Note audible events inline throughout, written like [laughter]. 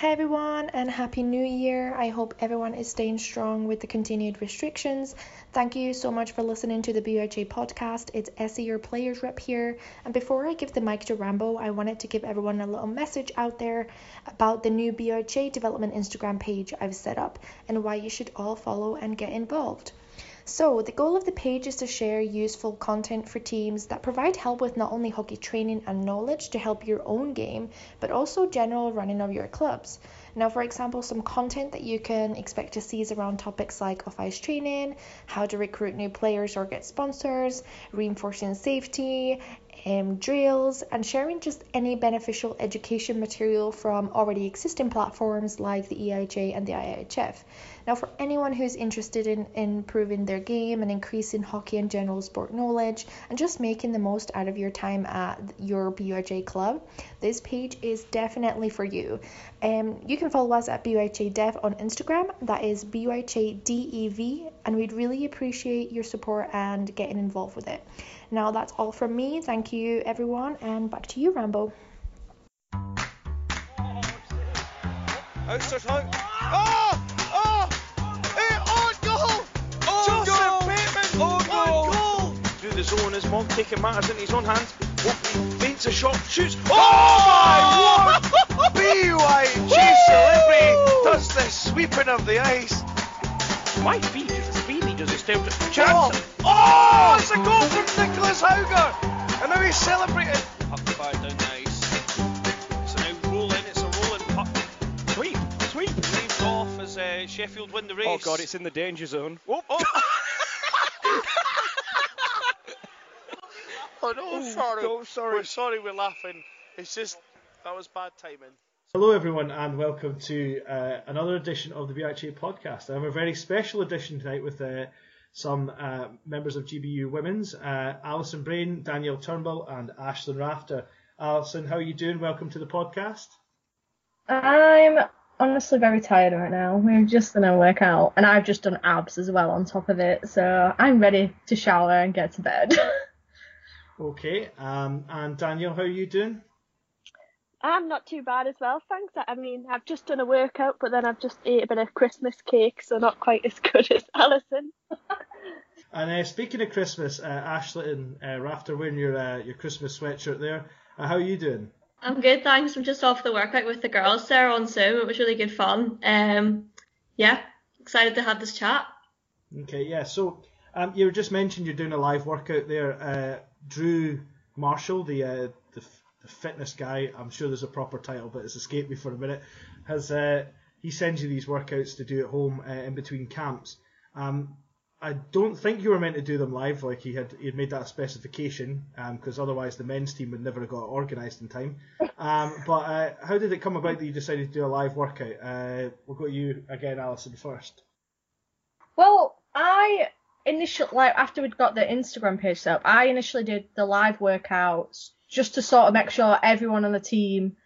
Hi everyone and happy new year. I hope everyone is staying strong with the continued restrictions. Thank you so much for listening to the BUIHA podcast. It's Essie, your players rep here. And before I give the mic to Rambo, I wanted to give everyone a little message out there about the new BUIHA development Instagram page I've set up and why you should all follow and get involved. So, the goal of the page is to share useful content for teams that provide help with not only hockey training and knowledge to help your own game, but also general running of your clubs. Now, for example, some content that you can expect to see is around topics like off ice training, how to recruit new players or get sponsors, reinforcing safety, um, drills, and sharing just any beneficial education material from already existing platforms like the EIHA and the IIHF. Now, for anyone who's interested in improving their game and increasing hockey and general sport knowledge and just making the most out of your time at your BUIHA club, this page is definitely for you. Um, you can follow us at BUIHA Dev on Instagram, that is BUIHA DEV, and we'd really appreciate your support and getting involved with it. Now, that's all from me. Thank you, everyone, and back to you, Rambo. Oh! Oh! oh on goal! On Joseph goal! Bateman! On On goal! goal! Through the zone as Monk taking matters into his own hands. Opening, feints a shot, shoots. Oh, oh my word! BYG celebrity does the sweeping of the ice. My feet is speedy, does he still Oh, chance? oh, it's a goal from Nicholas Hauger! And now he's celebrating. Puck fired down the ice. So now rolling, it's a rolling puck. Sweep, sweep. Leaves off as uh, Sheffield win the race. Oh god, it's in the danger zone. Oh, oh. [laughs] Oh no, sorry. no, sorry. We're sorry we're laughing. It's just, that was bad timing. Hello, everyone, and welcome to uh, another edition of the BUIHA podcast. I have a very special edition tonight with uh, some uh, members of GBU Women's, uh, Alison Brain, Danielle Turnbull, and Ashlyn Rafter. Alison, how are you doing? Welcome to the podcast. I'm honestly very tired right now. We've just done a workout, and I've just done abs as well on top of it, so I'm ready to shower and get to bed. [laughs] Okay, um, and Danielle, how are you doing? I'm not too bad as well, thanks. I mean, I've just done a workout, but then I've just ate a bit of Christmas cake, so not quite as [laughs] good as Alison. [laughs] And uh, speaking of Christmas, uh, Ashlyn uh, Rafter wearing your uh, your Christmas sweatshirt there. Uh, how are you doing? I'm good, thanks. I'm just off the workout with the girls there on Zoom. It was really good fun. Um, yeah, excited to have this chat. Okay, yeah. So um, you were just mentioned you're doing a live workout there. Uh, Drew Marshall, the, uh, the f- the fitness guy, I'm sure there's a proper title, but it's escaped me for a minute. Has uh, he sends you these workouts to do at home uh, in between camps? Um, I don't think you were meant to do them live, like he had he had made that specification, because otherwise the men's team would never have got organised in time. Um, but uh, how did it come about that you decided to do a live workout? Uh, we'll go to you again, Alison, first. well, I initially, like, after we'd got the Instagram page set up, I initially did the live workouts just to sort of make sure everyone on the team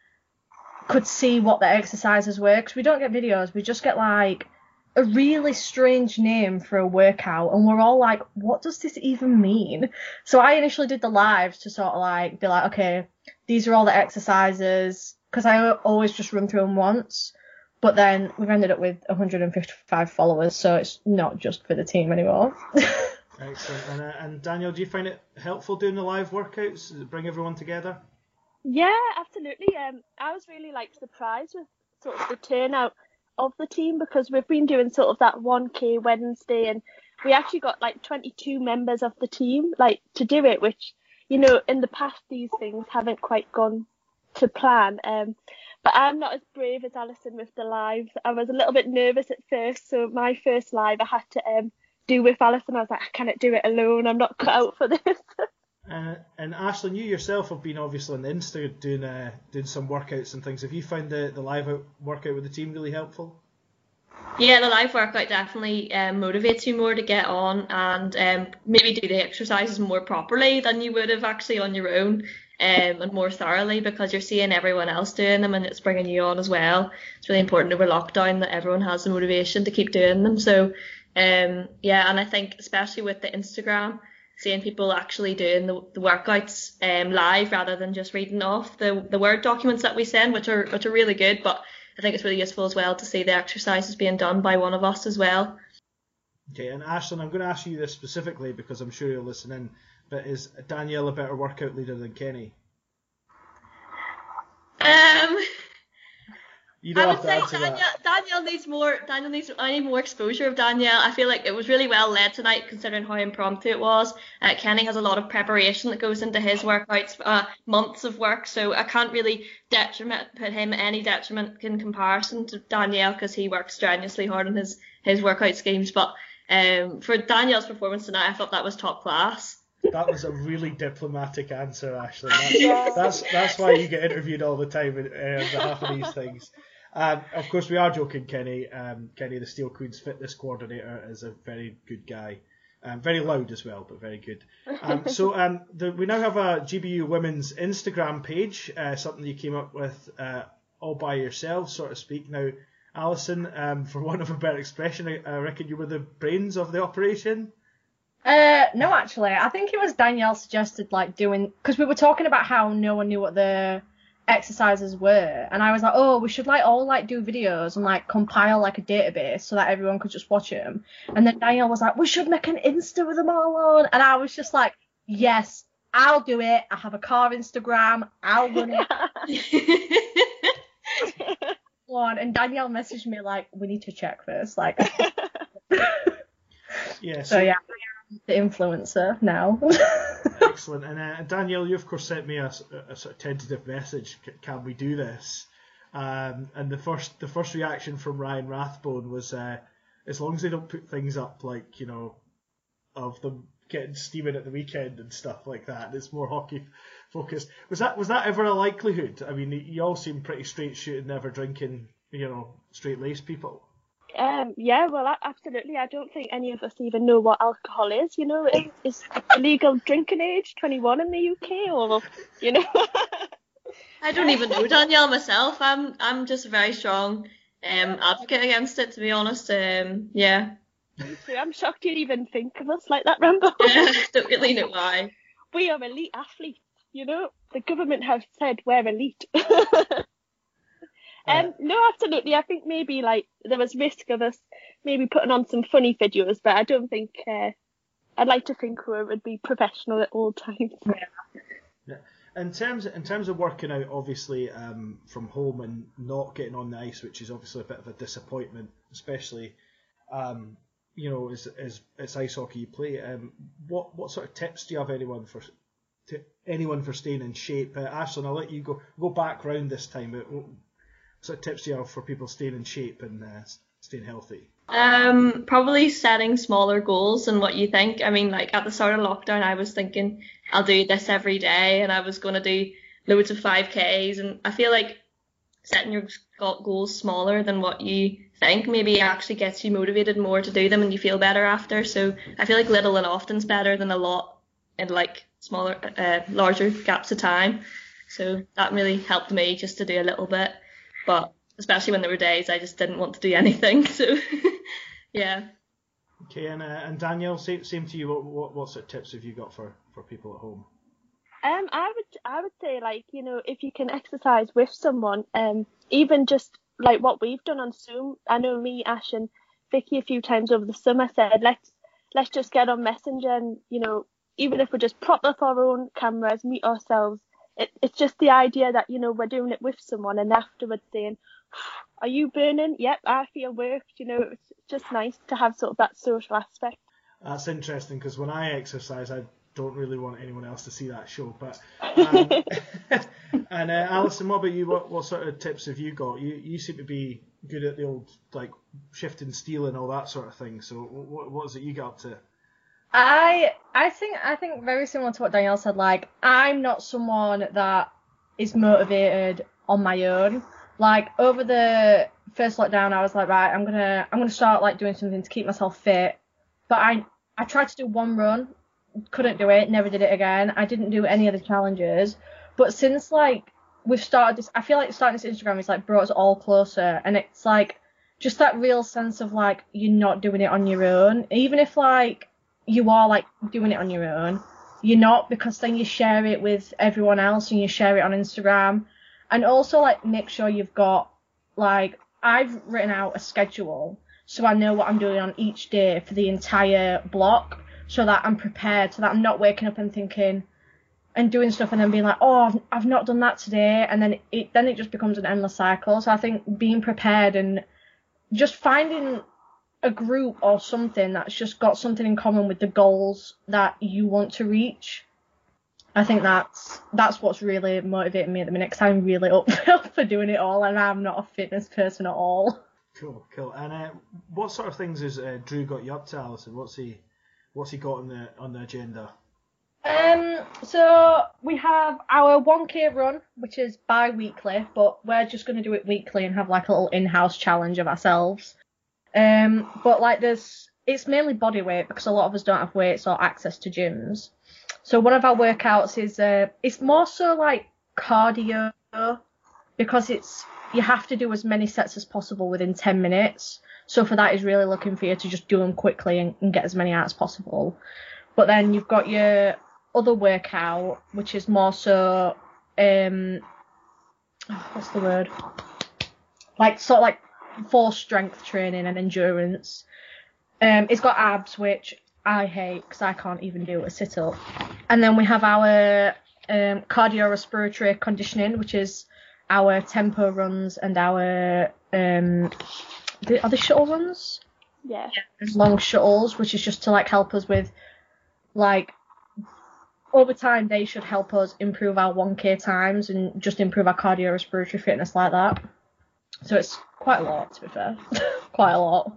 could see what the exercises were, because we don't get videos, we just get like a really strange name for a workout and we're all like what does this even mean? So i initially did the lives to sort of like be like okay these are all the exercises because i always just run through them once but then we've ended up with 155 followers so it's not just for the team anymore [laughs] Excellent. And, uh, and Daniel, do you find it helpful doing the live workouts? Bring everyone together? Yeah, absolutely. Um, I was really like surprised with sort of the turnout of the team because we've been doing sort of that 1K Wednesday and we actually got like 22 members of the team like to do it, which you know in the past these things haven't quite gone to plan. Um, but I'm not as brave as Alison with the lives. I was a little bit nervous at first, so my first live I had to um do with Alison. I was like, I cannot do it alone. I'm not cut out for this. Uh, and Ashlyn, you yourself have been obviously on the Insta doing uh, doing some workouts and things. Have you found the, the live out workout with the team really helpful? Yeah, the live workout definitely um, motivates you more to get on and um, maybe do the exercises more properly than you would have actually on your own um, and more thoroughly because you're seeing everyone else doing them and it's bringing you on as well. It's really important over lockdown that everyone has the motivation to keep doing them. So um, yeah, and I think especially with the Instagram, seeing people actually doing the, the workouts um, live rather than just reading off the, the Word documents that we send, which are which are really good, but I think it's really useful as well to see the exercises being done by one of us as well. Okay, and Ashlyn, I'm going to ask you this specifically because I'm sure you'll listen in. But is Danielle a better workout leader than Kenny? Um, You don't I would say answer Danielle, that. Danielle needs more. Danielle needs. I need more exposure of Danielle. I feel like it was really well led tonight, considering how impromptu it was. Uh, Kenny has a lot of preparation that goes into his workouts, uh, months of work. So I can't really detriment put him any detriment in comparison to Danielle because he works strenuously hard on his his workout schemes. But um, for Danielle's performance tonight, I thought that was top class. That was a really diplomatic answer, Ashley. [laughs] That's, that's that's why you get interviewed all the time uh, on behalf of these things. Um, of course, we are joking, Kenny. Um, Kenny, the Steel Queens fitness coordinator, is a very good guy. Um, very loud as well, but very good. Um, [laughs] so um, the, we now have a GBU Women's Instagram page, uh, something you came up with uh, all by yourself, so to speak. Now, Alison, um, for want of a better expression, I, I reckon you were the brains of the operation. Uh, no, actually, I think it was Danielle suggested like doing because we were talking about how no one knew what the exercises were, and I was like, oh, we should like all like do videos and like compile like a database so that everyone could just watch them. And then Danielle was like, we should make an Insta with them all on, and I was just like, yes, I'll do it. I have a car Instagram. I'll run it [laughs] on. And Danielle messaged me like, we need to check this. Like, [laughs] [laughs] Yeah. so yeah, I am the influencer now. [laughs] Excellent. And uh, Danielle, you of course sent me a sort of tentative message. Can we do this? Um, and the first the first reaction from Ryan Rathbone was, uh, as long as they don't put things up like you know, of them getting steaming at the weekend and stuff like that. It's more hockey focused. Was that was that ever a likelihood? I mean, you all seem pretty straight shooting, never drinking, you know, straight laced people. Um, yeah, well, absolutely. I don't think any of us even know what alcohol is. You know, is, is legal drinking age 21 in the UK, or you know? [laughs] I don't even know Danielle myself. I'm I'm just a very strong um advocate against it to be honest. Um yeah. I'm shocked you'd even think of us like that, Rambo. [laughs] don't really know why. we are elite athletes. You know, the government have said we're elite. [laughs] um, no, absolutely. I think maybe like there was risk of us maybe putting on some funny videos, but I don't think. Uh, I'd like to think we would be professional at all times. Yeah. In terms in terms of working out, obviously um, from home and not getting on the ice, which is obviously a bit of a disappointment, especially um, you know as, as it's ice hockey you play. Um, what what sort of tips do you have anyone for to anyone for staying in shape? Uh, Ashlyn, I'll let you go go back round this time. But what sort of tips you have for people staying in shape and uh, staying healthy? Um, probably setting smaller goals than what you think. I mean, like at the start of lockdown, I was thinking I'll do this every day, and I was going to do loads of 5Ks, and I feel like setting your goals smaller than what you think maybe actually gets you motivated more to do them, and you feel better after. So I feel like little and often's better than a lot in like smaller, uh, larger gaps of time. So that really helped me just to do a little bit, but especially when there were days I just didn't want to do [laughs] anything. So yeah. Okay, and uh, and Danielle, same same to you. What, what what sort of tips have you got for for people at home? Um, I would I would say like you know if you can exercise with someone, um, even just like what we've done on Zoom. I know me, Ash, and Vicky a few times over the summer said let's let's just get on Messenger and you know even if we just prop up our own cameras, meet ourselves. It, it's just the idea that you know we're doing it with someone and afterwards saying, "Are you burning? Yep, I feel worked." You know, it's just nice to have sort of that social aspect. That's interesting because when I exercise, I don't really want anyone else to see that show. But [laughs] um, [laughs] and uh, Alison, what about you? What what sort of tips have you got? You you seem to be good at the old like shifting steel and all that sort of thing. So what what is it you got up to? I I think I think very similar to what Danielle said. Like I'm not someone that is motivated on my own. Like over the first lockdown, I was like, right, I'm gonna I'm gonna start like doing something to keep myself fit. But I I tried to do one run, couldn't do it, never did it again. I didn't do any of the challenges. But since like we've started this, I feel like starting this Instagram has like brought us all closer, and it's like just that real sense of like you're not doing it on your own, even if like you are like doing it on your own. You're not because then you share it with everyone else and you share it on Instagram. And also like make sure you've got like I've written out a schedule so I know what I'm doing on each day for the entire block so that I'm prepared so that I'm not waking up and thinking and doing stuff and then being like oh I've, I've not done that today and then it then it just becomes an endless cycle so I think being prepared and just finding a group or something that's just got something in common with the goals that you want to reach I think that's that's what's really motivating me at the minute because I'm really [laughs] up for doing it all and I'm not a fitness person at all. Cool, cool. And uh, what sort of things has uh, Drew got you up to, Alison? What's he what's he got on the on the agenda? Um, so we have our 1k run, which is bi-weekly, but we're just going to do it weekly and have like a little in-house challenge of ourselves. Um, but like there's, it's mainly body weight because a lot of us don't have weights or access to gyms. So one of our workouts is uh, it's more so like cardio because it's you have to do as many sets as possible within 10 minutes. So for that is really looking for you to just do them quickly and, and get as many out as possible. But then you've got your other workout, which is more so um [sighs] what's the word? Like sort of like for strength training and endurance. Um, it's got abs, which I hate because I can't even do a sit up. And then we have our um, cardiorespiratory conditioning, which is our tempo runs and our um, the, are the shuttle runs? Yeah. There's long shuttles, which is just to like help us with like over time they should help us improve our 1k times and just improve our cardiorespiratory fitness like that. So it's quite a lot to be fair, [laughs] quite a lot.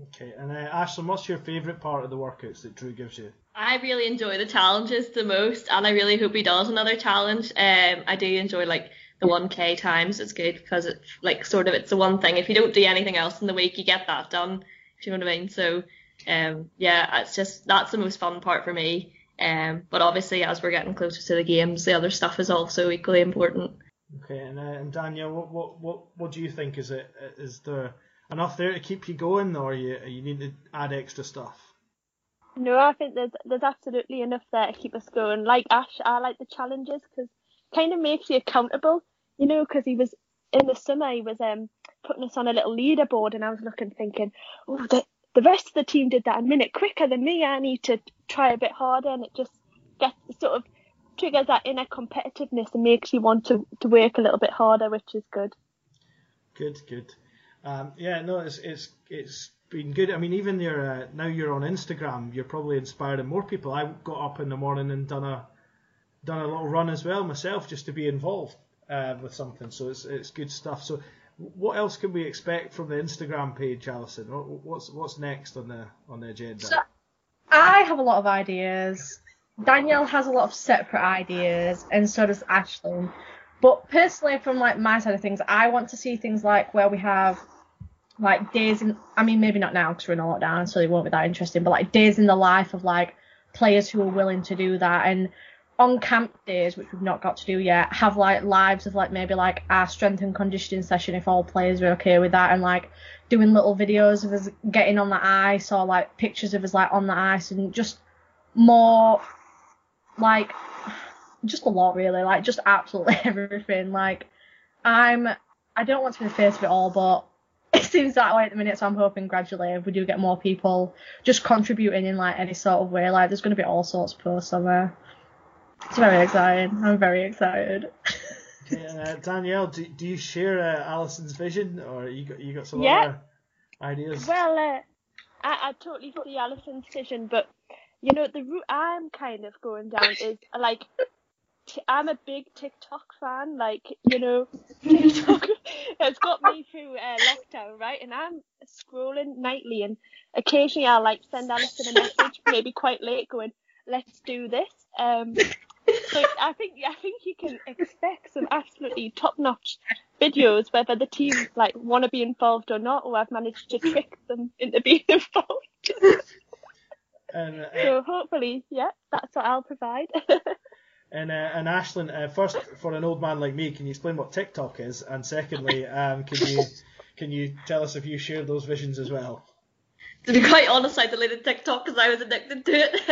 Okay, and uh, Ashlyn, what's your favourite part of the workouts that Drew gives you? I really enjoy the challenges the most, and I really hope he does another challenge. Um, I do enjoy like the 1k times. It's good because it's like sort of it's the one thing. If you don't do anything else in the week, you get that done. If you know what I mean. So, um, yeah, it's just that's the most fun part for me. Um, but obviously, as we're getting closer to the games, the other stuff is also equally important. Okay, and, uh, and Danielle, what, what what what do you think? Is it is there enough there to keep you going, or you you need to add extra stuff? No, I think there's there's absolutely enough there to keep us going. Like Ash, I like the challenges because kind of makes you accountable, you know, because he was in the summer he was um putting us on a little leaderboard, and I was looking thinking, oh, the the rest of the team did that a minute quicker than me. I need to try a bit harder, and it just gets sort of triggers that inner competitiveness and makes you want to to work a little bit harder, which is good. Good, good. Um, yeah, no, it's it's it's been good. I mean, even your uh, now you're on Instagram, you're probably inspiring more people. I got up in the morning and done a done a little run as well myself, just to be involved uh, with something. So it's it's good stuff. So what else can we expect from the Instagram page, Alison? What's what's next on the on the agenda? So, I have a lot of ideas. Danielle has a lot of separate ideas, and so does Ashlyn. But personally, from like my side of things, I want to see things like where we have like days in. I mean, maybe not now because we're in lockdown, so it won't be that interesting. But like days in the life of like players who are willing to do that, and on camp days, which we've not got to do yet, have like lives of like maybe like our strength and conditioning session if all players are okay with that, and like doing little videos of us getting on the ice or like pictures of us like on the ice and just more like just a lot really, like just absolutely [laughs] everything. Like I'm I don't want to be the face of it all, but it seems that way at the minute, so I'm hoping gradually if we do get more people just contributing in like any sort of way, like there's gonna be all sorts of posts on there. It's very exciting. I'm very excited. [laughs] Okay, uh, Danielle, do, do you share uh, Alison's vision, or you got you got some Yeah. other ideas? Well, uh, I, I totally see Alison's vision, but you know the route I'm kind of going down is like I'm a big TikTok fan. Like you know, TikTok [laughs] has got me through uh, lockdown, right? And I'm scrolling nightly, and occasionally I'll like send Alison a message, maybe quite late, going, "Let's do this." Um, so I think I think you can expect some absolutely top-notch videos, whether the team like want to be involved or not, or I've managed to trick them into being [laughs] involved. And uh, so hopefully, yeah, that's what I'll provide. [laughs] and uh, and Ashlyn, uh, first for an old man like me, can you explain what TikTok is? And secondly, um, can you can you tell us if you share those visions as well? To be quite honest, I deleted TikTok because I was addicted to it.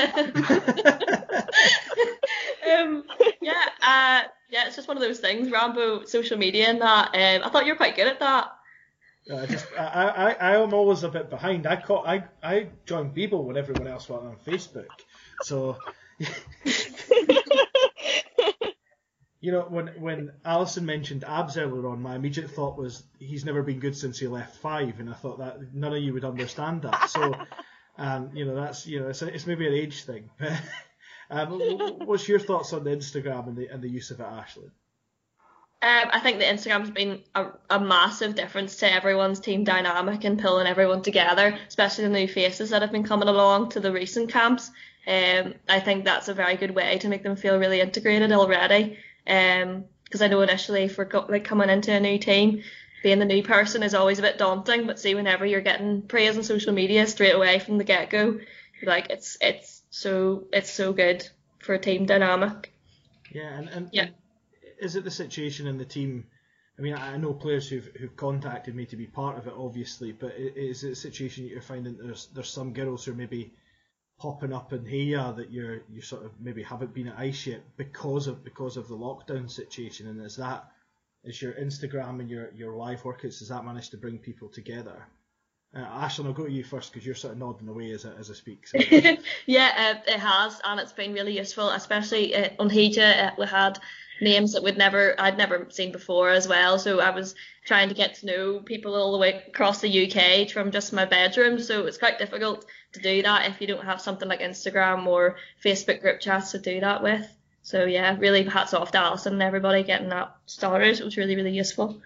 [laughs] um, yeah, uh, yeah, it's just one of those things. Rambo social media and that. Um, I thought you were quite good at that. I just I, I I am always a bit behind. I caught I I joined Bebo when everyone else went on Facebook, so. [laughs] You know, when when Alison mentioned abs earlier on, my immediate thought was he's never been good since he left five, and I thought that none of you would understand that. So, um, you know, that's you know, it's, it's maybe an age thing. [laughs] um, what's your thoughts on the Instagram and the and the use of it, Ashley? Um, I think the Instagram's been a, a massive difference to everyone's team dynamic and pulling everyone together, especially the new faces that have been coming along to the recent camps. Um, I think that's a very good way to make them feel really integrated already. Um, because I know initially for like coming into a new team, being the new person is always a bit daunting. But see, whenever you're getting praise on social media straight away from the get go, like it's it's so it's so good for a team dynamic. Yeah, and, and, Yeah. and is it the situation in the team? I mean, I know players who've who've contacted me to be part of it, obviously, but is it a situation that you're finding there's there's some girls who are maybe popping up in here that you're you sort of maybe haven't been at ice yet because of because of the lockdown situation, and is that is your Instagram and your your live workouts does that manage to bring people together? Uh, Ashley, I'll go to you first because you're sort of nodding away as I, as I speak. So. [laughs] yeah, uh, it has, and it's been really useful, especially uh, on Hija. Uh, we had names that we'd never, I'd never seen before as well. So I was trying to get to know people all the way across the UK from just my bedroom. So it's quite difficult to do that if you don't have something like Instagram or Facebook group chats to do that with. So yeah, really hats off to Alison and everybody getting that started. It was really, really useful.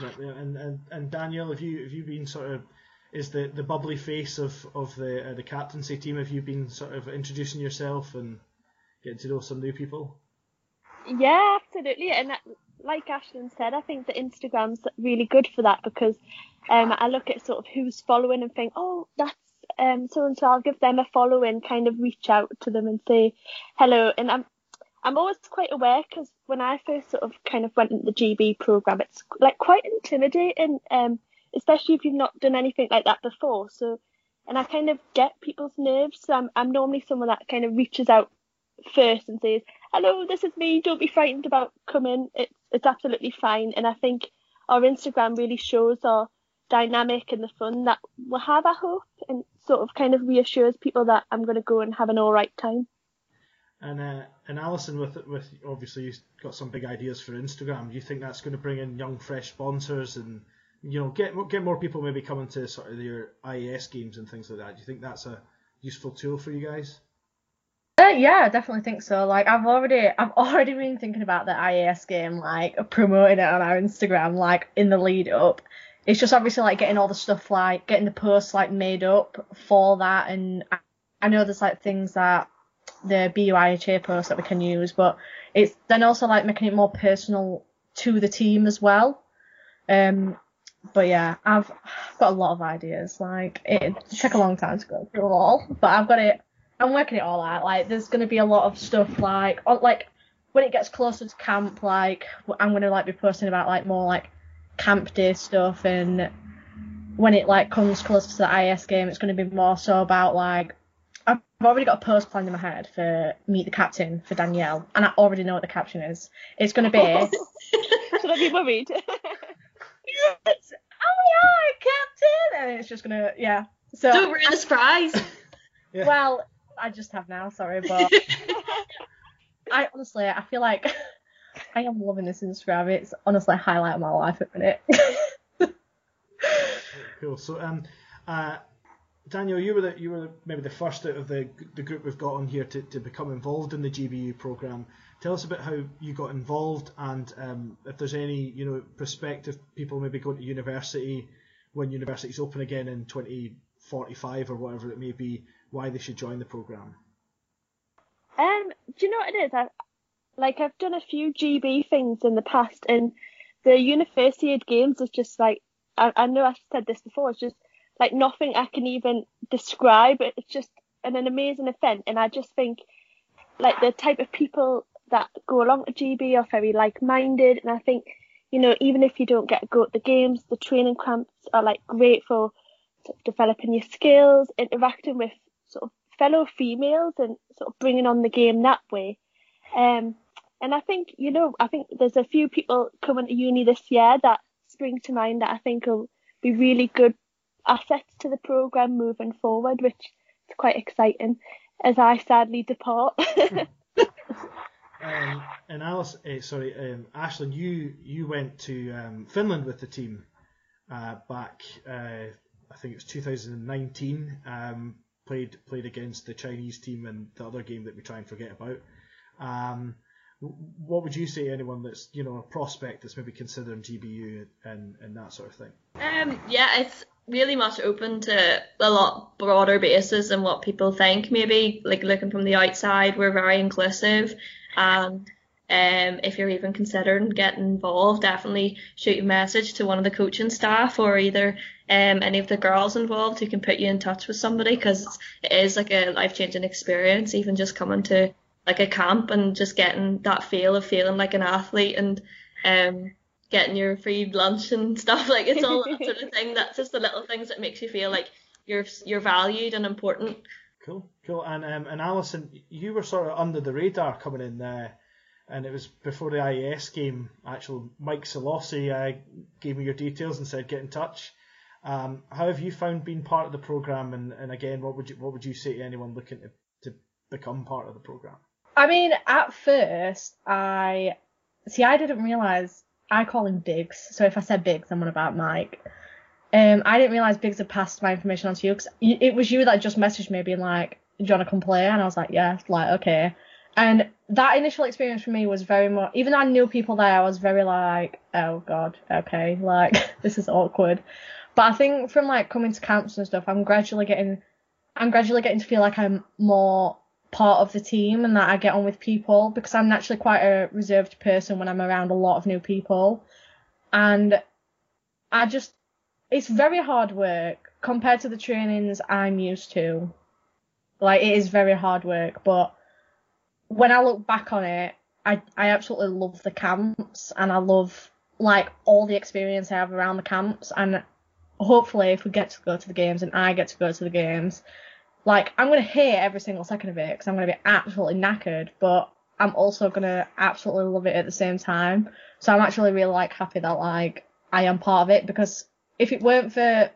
Yeah, yeah, and, and and Daniel, have you have you been sort of is the, the bubbly face of of the uh, the captaincy team? Have you been sort of introducing yourself and getting to know some new people? Yeah, absolutely. And that, like Ashlyn said, I think that Instagram's really good for that because um, I look at sort of who's following and think, oh, that's um, so and so. I'll give them a follow and kind of reach out to them and say hello. And I'm I'm always quite aware because when I first sort of kind of went into the GB program, it's like quite intimidating, um, especially if you've not done anything like that before. So, and I kind of get people's nerves. So I'm I'm normally someone that kind of reaches out first and says, "Hello, this is me. Don't be frightened about coming. It's it's absolutely fine." And I think our Instagram really shows our dynamic and the fun that we'll have. I hope, and sort of kind of reassures people that I'm going to go and have an all right time. And uh, and Alison, with with obviously you've got some big ideas for Instagram. Do you think that's going to bring in young, fresh sponsors and you know get get more people maybe coming to sort of your IES games and things like that? Do you think that's a useful tool for you guys? Uh, yeah, I definitely think so. Like I've already I've already been thinking about the IAS game, like promoting it on our Instagram, like in the lead up. It's just obviously like getting all the stuff like getting the posts like made up for that and I, I know there's like things that the BUIHA posts that we can use, but it's then also like making it more personal to the team as well. Um but yeah, I've got a lot of ideas. Like it took a long time to go through them all, but I've got it I'm working it all out. Like, there's gonna be a lot of stuff like, on, like when it gets closer to camp, like I'm gonna like be posting about like more like camp day stuff, and when it like comes closer to the IS game, it's gonna be more so about like I've already got a post planned in my head for meet the captain for Danielle, and I already know what the caption is. It's gonna be [laughs] Should I be worried? [laughs] [laughs] it's, oh yeah, captain, and it's just gonna yeah. So Don't ruin the surprise. Yeah. well, I just have now. Sorry, [laughs] but I honestly, I feel like [laughs] I am loving this Instagram. It's honestly a highlight of my life at the minute. Cool. So um, uh, Daniel, you were the, you were maybe the first out of the the group we've got on here to, to become involved in the GBU program. Tell us about how you got involved and um, if there's any you know prospective people maybe going to university when universities open again in 2045 or whatever it may be, why they should join the program. Um, do you know what it is? I, like I've done a few GB things in the past, and the Universiade Games is just like I, I know I've said this before. It's just like nothing I can even describe. It's just an, an amazing event, and I just think like the type of people that go along to GB are very like-minded, and I think you know even if you don't get to go to the games, the training camps are like great for developing your skills, interacting with sort of fellow females and sort of bringing on the game that way. Um, and I think, you know, I think there's a few people coming to uni this year that spring to mind that I think will be really good assets to the program moving forward, which is quite exciting as I sadly depart. [laughs] Um, and Alice, uh, sorry, um, Ashlyn, you you went to um, Finland with the team uh, back, uh, I think it was 2019. Um, played played against the Chinese team and the other game that we try and forget about. Um, what would you say anyone that's you know a prospect that's maybe considering GBU and and that sort of thing? Um, yeah, it's really much open to a lot broader basis than what people think. Maybe like looking from the outside, we're very inclusive, and um, if you're even considering getting involved, definitely shoot a message to one of the coaching staff or either um, any of the girls involved who can put you in touch with somebody because it is like a life changing experience. Even just coming to like a camp and just getting that feel of feeling like an athlete and um, getting your free lunch and [laughs] stuff. Like it's all that sort of [laughs] thing. That's just the little things that makes you feel like you're you're valued and important. Cool, cool. And um, and Alison, you were sort of under the radar coming in there, and it was before the IES game. Actual Mike Solossi uh, gave me your details and said get in touch. Um, how have you found being part of the program? And, and again, what would you what would you say to anyone looking to, to become part of the program? I mean, at first, I see. I didn't realize I call him Biggs. So if I said Biggs, I'm on about Mike. Um, I didn't realize Biggs had passed my information on to you because it was you that just messaged me being like, "Do you want to come play?" And I was like, "Yeah." Like, okay. And that initial experience for me was very much, even though I knew people there, I was very like, "Oh God, okay, like [laughs] this is awkward." But I think from like coming to camps and stuff, I'm gradually getting, I'm gradually getting to feel like I'm more part of the team and that I get on with people because I'm naturally quite a reserved person when I'm around a lot of new people. And I just, it's very hard work compared to the trainings I'm used to. Like, it is very hard work, but when I look back on it, I, I absolutely love the camps and I love, like, all the experience I have around the camps. And hopefully, if we get to go to the games and I get to go to the games, like I'm gonna hate every single second of it because I'm gonna be absolutely knackered, but I'm also gonna absolutely love it at the same time. So I'm actually really like happy that like I am part of it because if it weren't for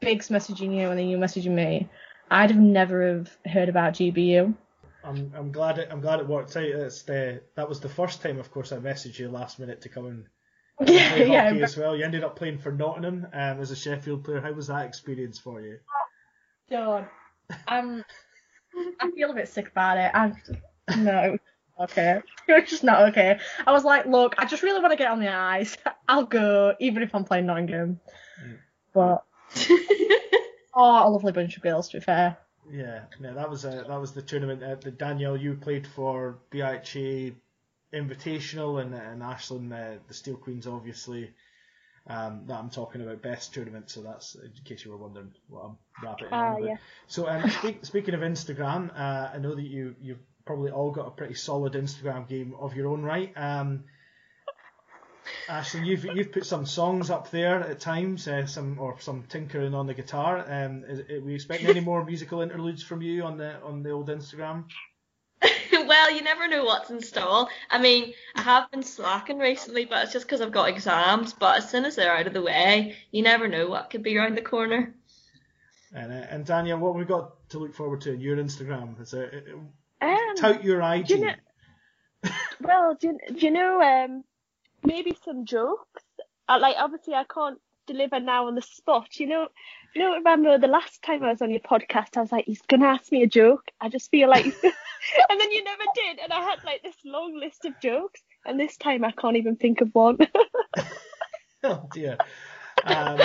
Biggs messaging you and then you messaging me, I'd have never have heard about GBU. I'm I'm glad it I'm glad it worked out. It's the that was the first time, of course, I messaged you last minute to come and [laughs] Yeah, yeah. hockey as well. You ended up playing for Nottingham um, as a Sheffield player. How was that experience for you? God, I'm. I feel a bit sick about it. I'm no. Okay, [laughs] it was just not okay. I was like, look, I just really want to get on the ice. [laughs] I'll go, even if I'm playing Nottingham. But oh, a lovely bunch of girls, to be fair. Yeah, no, that was uh, that was the tournament uh, that Danielle you played for BUIHA Invitational and and Ashlyn uh, the Steel Queens obviously. Um, that I'm talking about best tournament, so that's in case you were wondering what I'm wrapping it Ah, on. Yeah. So um, speak, [laughs] speaking of Instagram, uh, I know that you you've probably all got a pretty solid Instagram game of your own right. Um, Ashley, you've you've put some songs up there at times, uh, some or some tinkering on the guitar. Um, is, are we expecting any [laughs] more musical interludes from you on the on the old Instagram? Well, you never know what's in store. I mean, I have been slacking recently, but it's just because I've got exams. But as soon as they're out of the way, you never know what could be around the corner. And uh, and Daniel, what have we got to look forward to in your Instagram? Is it, Um, tout your IG. do you know- well, do you, do you know um, maybe some jokes? Uh, like, obviously, I can't deliver now on the spot. You know, you know, remember the last time I was on your podcast, I was like, he's gonna ask me a joke. I just feel like, [laughs] and then you never did, and I had like this long list of jokes, and this time I can't even think of one. [laughs] oh dear. Um,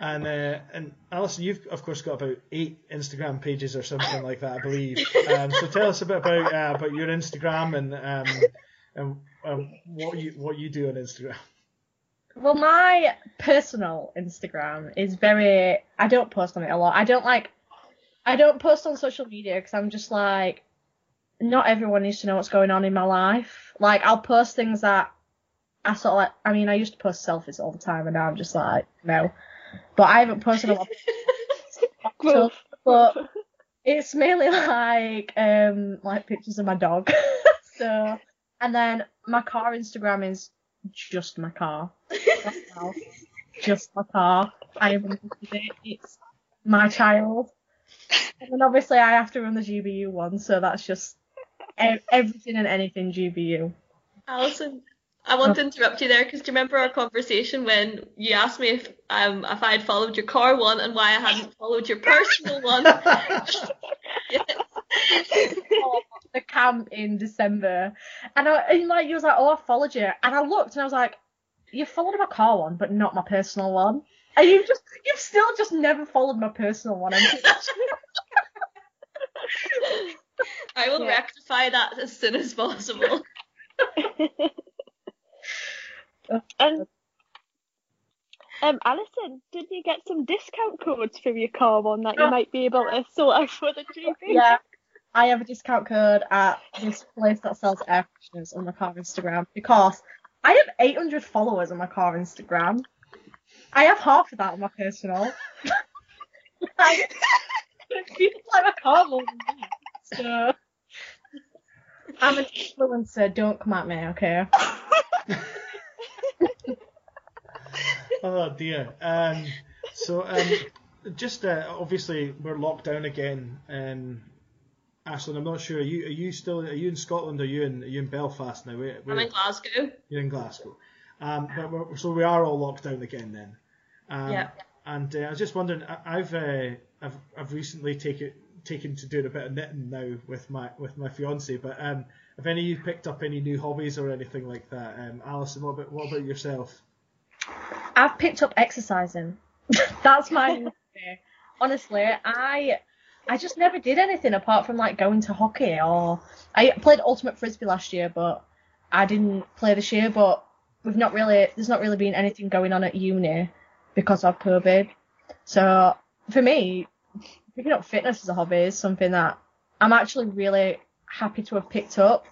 and uh, and Alison, you've of course got about eight Instagram pages or something like that, I believe. Um, so tell us a bit about uh, about your Instagram and um, and um, what you what you do on Instagram. Well, my personal Instagram is very. I don't post on it a lot. I don't like. I don't post on social media because I'm just like, not everyone needs to know what's going on in my life. Like, I'll post things that I sort of like. I mean, I used to post selfies all the time, and now I'm just like, no. But I haven't posted a lot. [laughs] But it's mainly like um like pictures of my dog. [laughs] so and then my car Instagram is just my car. [laughs] Just my car. I have it. It's my child. And then obviously I have to run the GBU one, so that's just everything and anything GBU. Alison, I want to interrupt you there because do you remember our conversation when you asked me if um if I had followed your car one and why I hadn't followed your personal one? [laughs] the camp in December, and I and like you was like, oh, I followed you, and I looked and I was like, you followed my car one, but not my personal one, and you just you've still just never followed my personal one. [laughs] I will Yeah. rectify that as soon as possible. [laughs] and um, Alison, didn't you get some discount codes for your car one that you Oh. might be able to sort out for the GB? yeah, I have a discount code at this place that sells air fresheners on my car Instagram because I have 800 followers on my car Instagram. I have half of that on my personal. like, people like my car more than that. So I'm an influencer. Don't come at me, okay? [laughs] Oh dear. Um, so um, just uh, obviously we're locked down again. Um, Ashlyn, I'm not sure. Are you are you still are you in Scotland? Are you in are you in Belfast now? Where, where, I'm in Glasgow. You're in Glasgow. Um, but we're, so we are all locked down again then. Um, Yeah. And uh, I was just wondering, I- I've uh, I've I've recently taken taken to doing a bit of knitting now with my with my fiance. But um, have any of you picked up any new hobbies or anything like that? Um, Alison, what about what about yourself? I've picked up exercising. [laughs] That's my [laughs] honestly. I I just never did anything apart from like going to hockey or I played ultimate frisbee last year, but I didn't play this year. But we've not really there's not really been anything going on at uni because of COVID. So for me, picking up fitness as a hobby is something that I'm actually really happy to have picked up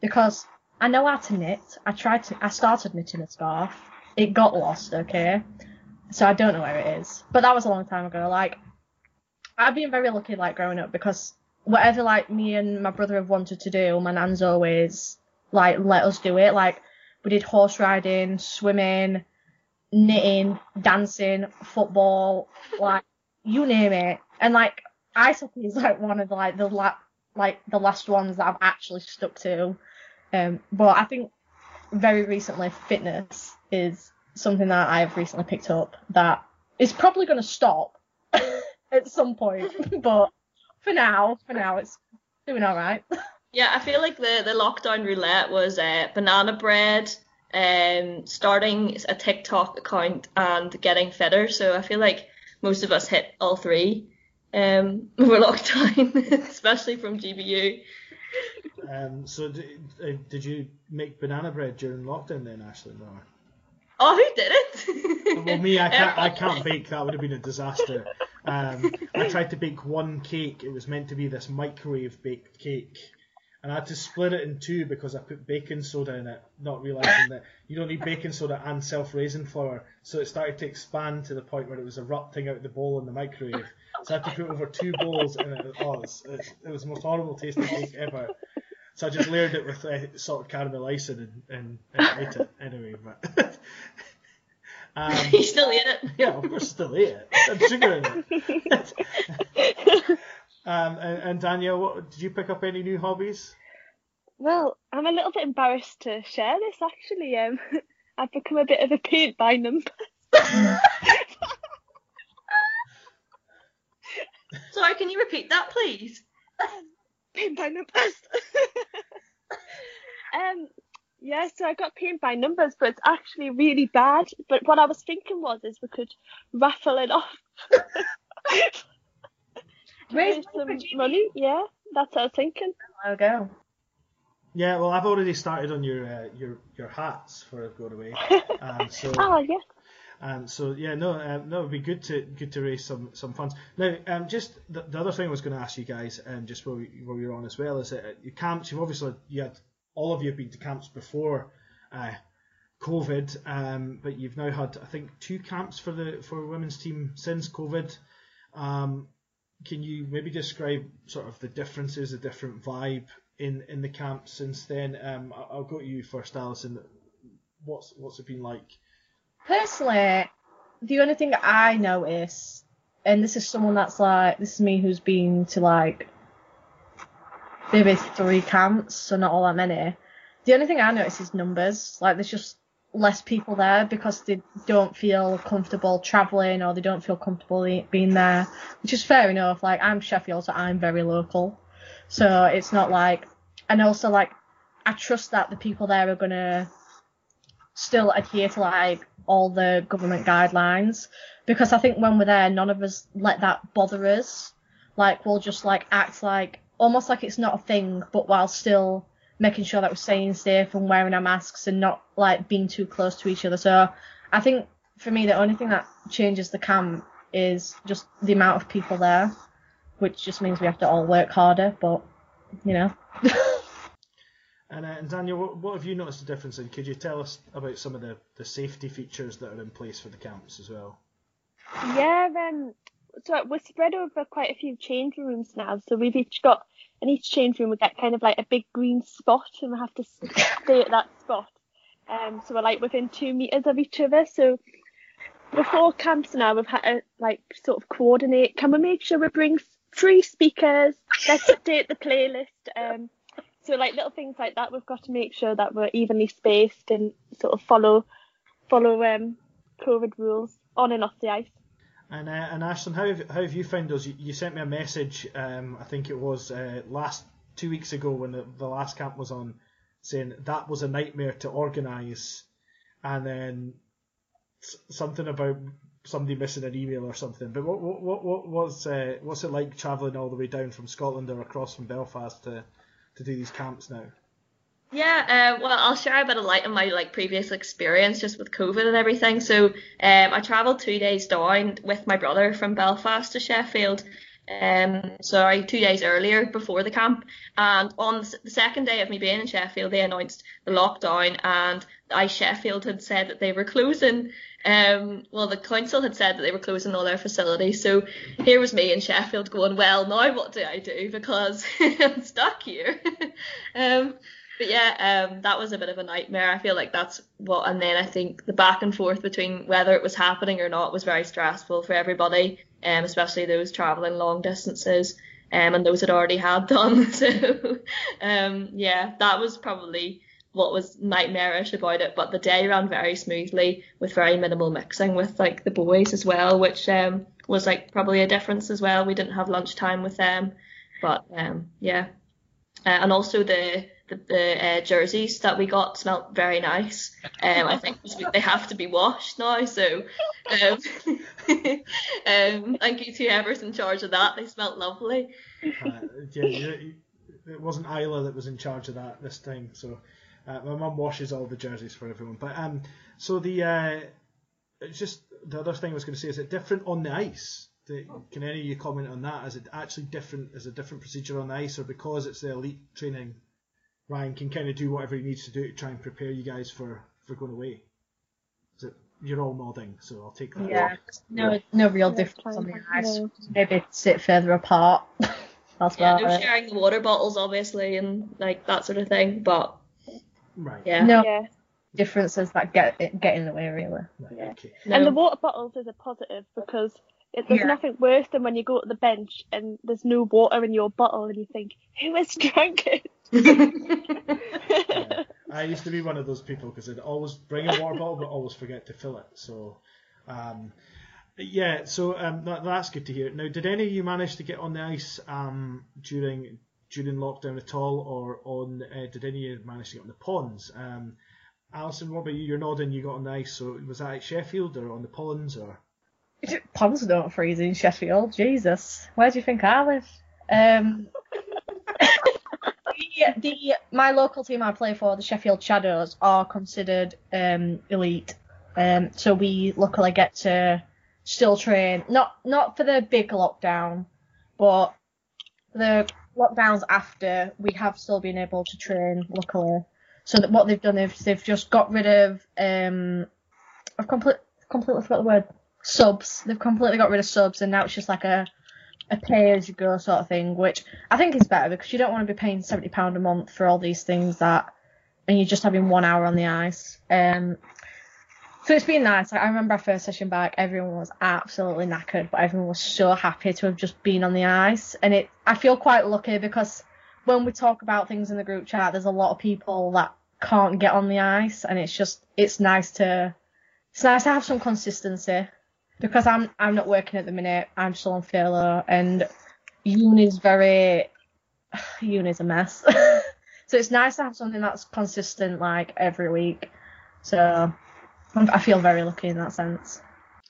because I know how to knit. I tried to I started knitting a scarf. It got lost, okay? So I don't know where it is. But that was a long time ago. Like I've been very lucky like growing up because whatever like me and my brother have wanted to do, my nan's always like let us do it. Like we did horse riding, swimming, knitting, dancing, football, like [laughs] you name it. And like ice hockey is like one of the like the la- like the last ones that I've actually stuck to. Um, but I think very recently fitness is something that I've recently picked up that is probably going to stop [laughs] at some point. [laughs] but for now, for now, it's doing all right. [laughs] Yeah, I feel like the, the lockdown roulette was uh, banana bread, um, starting a TikTok account and getting fitter. So I feel like most of us hit all three um, over lockdown, especially from GBU. Um, so d- uh, did you make banana bread during lockdown then, Ashley? No. Oh, who did it? Well, me, I can't, I can't bake. That would have been a disaster. Um, I tried to bake one cake. It was meant to be this microwave baked cake, and I had to split it in two because I put baking soda in it, not realizing that you don't need baking soda and self-raising flour. So it started to expand to the point where it was erupting out the bowl in the microwave. So I had to put over two bowls, and it, oh, it, was, it was the most horrible tasting cake ever. So I just layered it with uh, salted caramel icing and, and, and ate it anyway. But [laughs] um, [laughs] you still ate it. yeah, of course, still ate it. Had sugar in it. [laughs] um, and, and Danielle, what, did you pick up any new hobbies? Well, I'm a little bit embarrassed to share this actually. Um, I've become a bit of a paint by number. Sorry, can you repeat that, please? Paint by numbers. [laughs] um, yeah, so I got paint by numbers, but it's actually really bad. But what I was thinking was, is we could raffle it off. Raise Raise money for some GB. money. Yeah, that's what I was thinking. There we go. Yeah, well, I've already started on your uh, your your hats for a go away. [laughs] Um, so Oh yes. Um, so yeah, no, um, no, it'd be good to good to raise some some funds. Now, um, just the, the other thing I was going to ask you guys, um, just while, we, while we were on as well, is that uh, your camps. You've obviously you had all of you have been to camps before uh, COVID, um, but you've now had I think two camps for the for women's team since COVID. Um, can you maybe describe sort of the differences, the different vibe in in the camps since then? Um, I'll go to you first, Alison. What's what's it been like? Personally, the only thing I notice, and this is someone that's like, this is me who's been to like maybe three camps, so not all that many. The only thing I notice is numbers. Like there's just less people there because they don't feel comfortable travelling or they don't feel comfortable being there, which is fair enough. Like I'm Sheffield, so I'm very local, so it's not like, and also like I trust that the people there are gonna still adhere to like all the government guidelines because I think when we're there, none of us let that bother us. Like we'll just like act like almost like it's not a thing, but while still making sure that we're staying safe and wearing our masks and not like being too close to each other. So I think for me, the only thing that changes the camp is just the amount of people there, which just means we have to all work harder. But you know. [laughs] And, uh, and Daniel, what, what have you noticed the difference in? Could you tell us about some of the, the safety features that are in place for the camps as well? Yeah, um, so we're spread over quite a few change rooms now. So we've each got in each change room we get kind of like a big green spot, and we have to stay at that spot. Um, so we're like within two meters of each other. So before camps now, we've had to like sort of coordinate. Can we make sure we bring free speakers? Let's update the playlist. Um, so like little things like that, we've got to make sure that we're evenly spaced and sort of follow follow um COVID rules on and off the ice. And uh, and Ashton, how have, how have you found those? You, you sent me a message, um, I think it was uh, last two weeks ago when the, the last camp was on, saying that was a nightmare to organise, and then something about somebody missing an email or something. But what what what, what was uh, what's it like travelling all the way down from Scotland or across from Belfast to to do these camps now? Yeah, uh, well, I'll share a bit of light on my like previous experience just with COVID and everything. So, um, I travelled two days down with my brother from Belfast to Sheffield. Um, sorry, two days earlier before the camp. And on the second day of me being in Sheffield, they announced the lockdown, and I Sheffield had said that they were closing. Um, well, the council had said that they were closing all their facilities. So here was me in Sheffield going, well, now what do I do? Because [laughs] I'm stuck here. [laughs] um, but yeah, um, that was a bit of a nightmare. I feel like that's what, and then I think the back and forth between whether it was happening or not was very stressful for everybody, um, especially those traveling long distances, um, and those that already had done. [laughs] So, um, yeah, that was probably what was nightmarish about it. But the day ran very smoothly with very minimal mixing with like the boys as well, which um was like probably a difference as well. We didn't have lunchtime with them, but um, yeah, uh, and also the the, the uh, jerseys that we got smelt very nice. Um, I think they have to be washed now. So, um, [laughs] um, thank you to whoever's in charge of that. They smelt lovely. Uh, yeah, it wasn't Isla that was in charge of that this time. So uh, my mum washes all the jerseys for everyone. But um, so the uh, it's just the other thing I was going to say is it different on the ice? Can any of you comment on that? Is it actually different? Is a different procedure on the ice, or because it's the elite training? Ryan can kind of do whatever he needs to do to try and prepare you guys for for going away. Is it, you're all nodding, so I'll take that. Yeah, no, no real Yeah, difference on the ice. Maybe sit further apart. [laughs] That's Yeah, about no it. sharing the water bottles, obviously, and like that sort of thing. But Right. yeah, No Yeah. differences that get get in the way, really. Right, Yeah. Okay. And the water bottles is a positive because it, there's Yeah. nothing worse than when you go to the bench and there's no water in your bottle and you think, who has drank it? [laughs] Yeah. I used to be one of those people because I'd always bring a water bottle but always forget to fill it. So, um, yeah, so um, that, that's good to hear. Now, did any of you manage to get on the ice um, during during lockdown at all, or on? Uh, did any of you manage to get on the ponds? Um, Alison, what about you? You're nodding. You got on the ice. So was that at Sheffield or on the ponds or? Ponds don't freeze in Sheffield. Jesus, where do you think I live? Um, the, my local team I play for, the Sheffield Shadows, are considered um, elite. Um, so we luckily get to still train, not not for the big lockdown, but the lockdowns after we have still been able to train. Luckily, so that what they've done is they've just got rid of um, I've complete, completely forgot the word subs. They've completely got rid of subs, and now it's just like a a pay as you go sort of thing, which I think is better because you don't want to be paying seventy pound a month for all these things that, and you're just having one hour on the ice. Um, So it's been nice. Like, I remember our first session back, everyone was absolutely knackered, but everyone was so happy to have just been on the ice. And it, I feel quite lucky because when we talk about things in the group chat, there's a lot of people that can't get on the ice, and it's just, it's nice to, it's nice to have some consistency because I'm, I'm not working at the minute. I'm still on furlough, and uni's very, [sighs] uni's a mess. [laughs] so it's nice to have something that's consistent like every week. So I feel very lucky in that sense.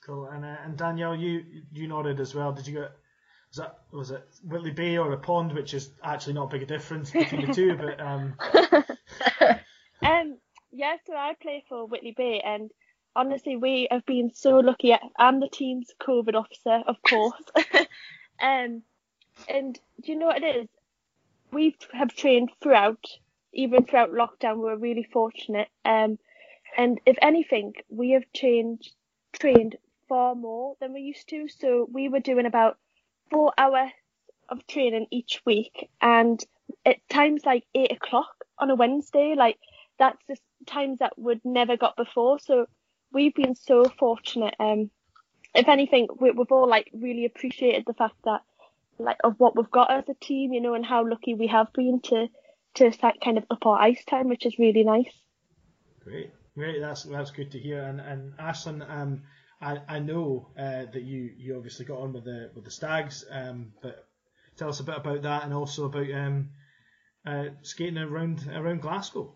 Cool. And uh, and Danielle, you you nodded as well. Did you get was that was it Whitley Bay or a pond, which is actually not a big a difference between the two, but um. [laughs] um yeah, so I play for Whitley Bay, and honestly, we have been so lucky. I'm the team's COVID officer, of [laughs] course. [laughs] um, and do you know what it is? We have trained throughout, even throughout lockdown. We're really fortunate. Um, and if anything, we have changed, trained far more than we used to. So we were doing about four hours of training each week, and at times like eight o'clock on a Wednesday, like that's just times that we'd never got before. So we've been so fortunate. Um, if anything, we, we've all like really appreciated the fact that like of what we've got as a team, you know, and how lucky we have been to to kind of up our ice time, which is really nice. Great. Great, that's that's good to hear. And and Ashlyn, um, I, I know uh, that you, you obviously got on with the with the Stags, um, but tell us a bit about that and also about um, uh, skating around around Glasgow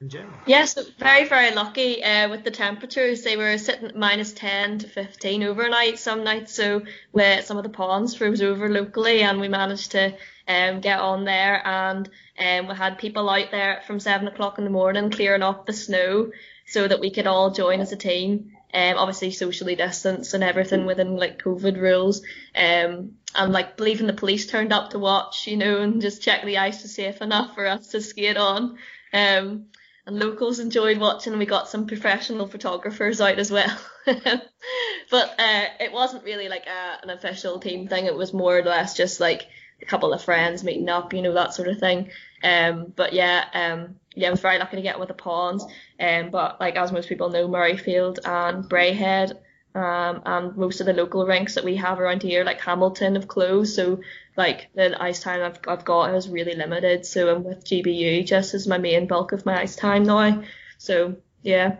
in general. Yes, very very lucky uh, with the temperatures. They were sitting at minus 10 to 15 overnight some nights, so where some of the ponds froze over locally, and we managed to um, get on there and um, we had people out there from seven o'clock in the morning clearing up the snow so that we could all join as a team. Um, obviously socially distance and everything within like COVID rules. Um, and like believing the police turned up to watch, you know, and just check the ice was safe enough for us to skate on. Um, and locals enjoyed watching. We got some professional photographers out as well. [laughs] but uh, it wasn't really like a, an official team thing. It was more or less just like a couple of friends meeting up, you know, that sort of thing. Um, but yeah, um, yeah, I was very lucky to get with the ponds. Um, but like as most people know, Murrayfield and Braehead, um, and most of the local rinks that we have around here, like Hamilton, have closed. So like the ice time I've, I've got is really limited. So I'm with GBU just as my main bulk of my ice time now. So yeah.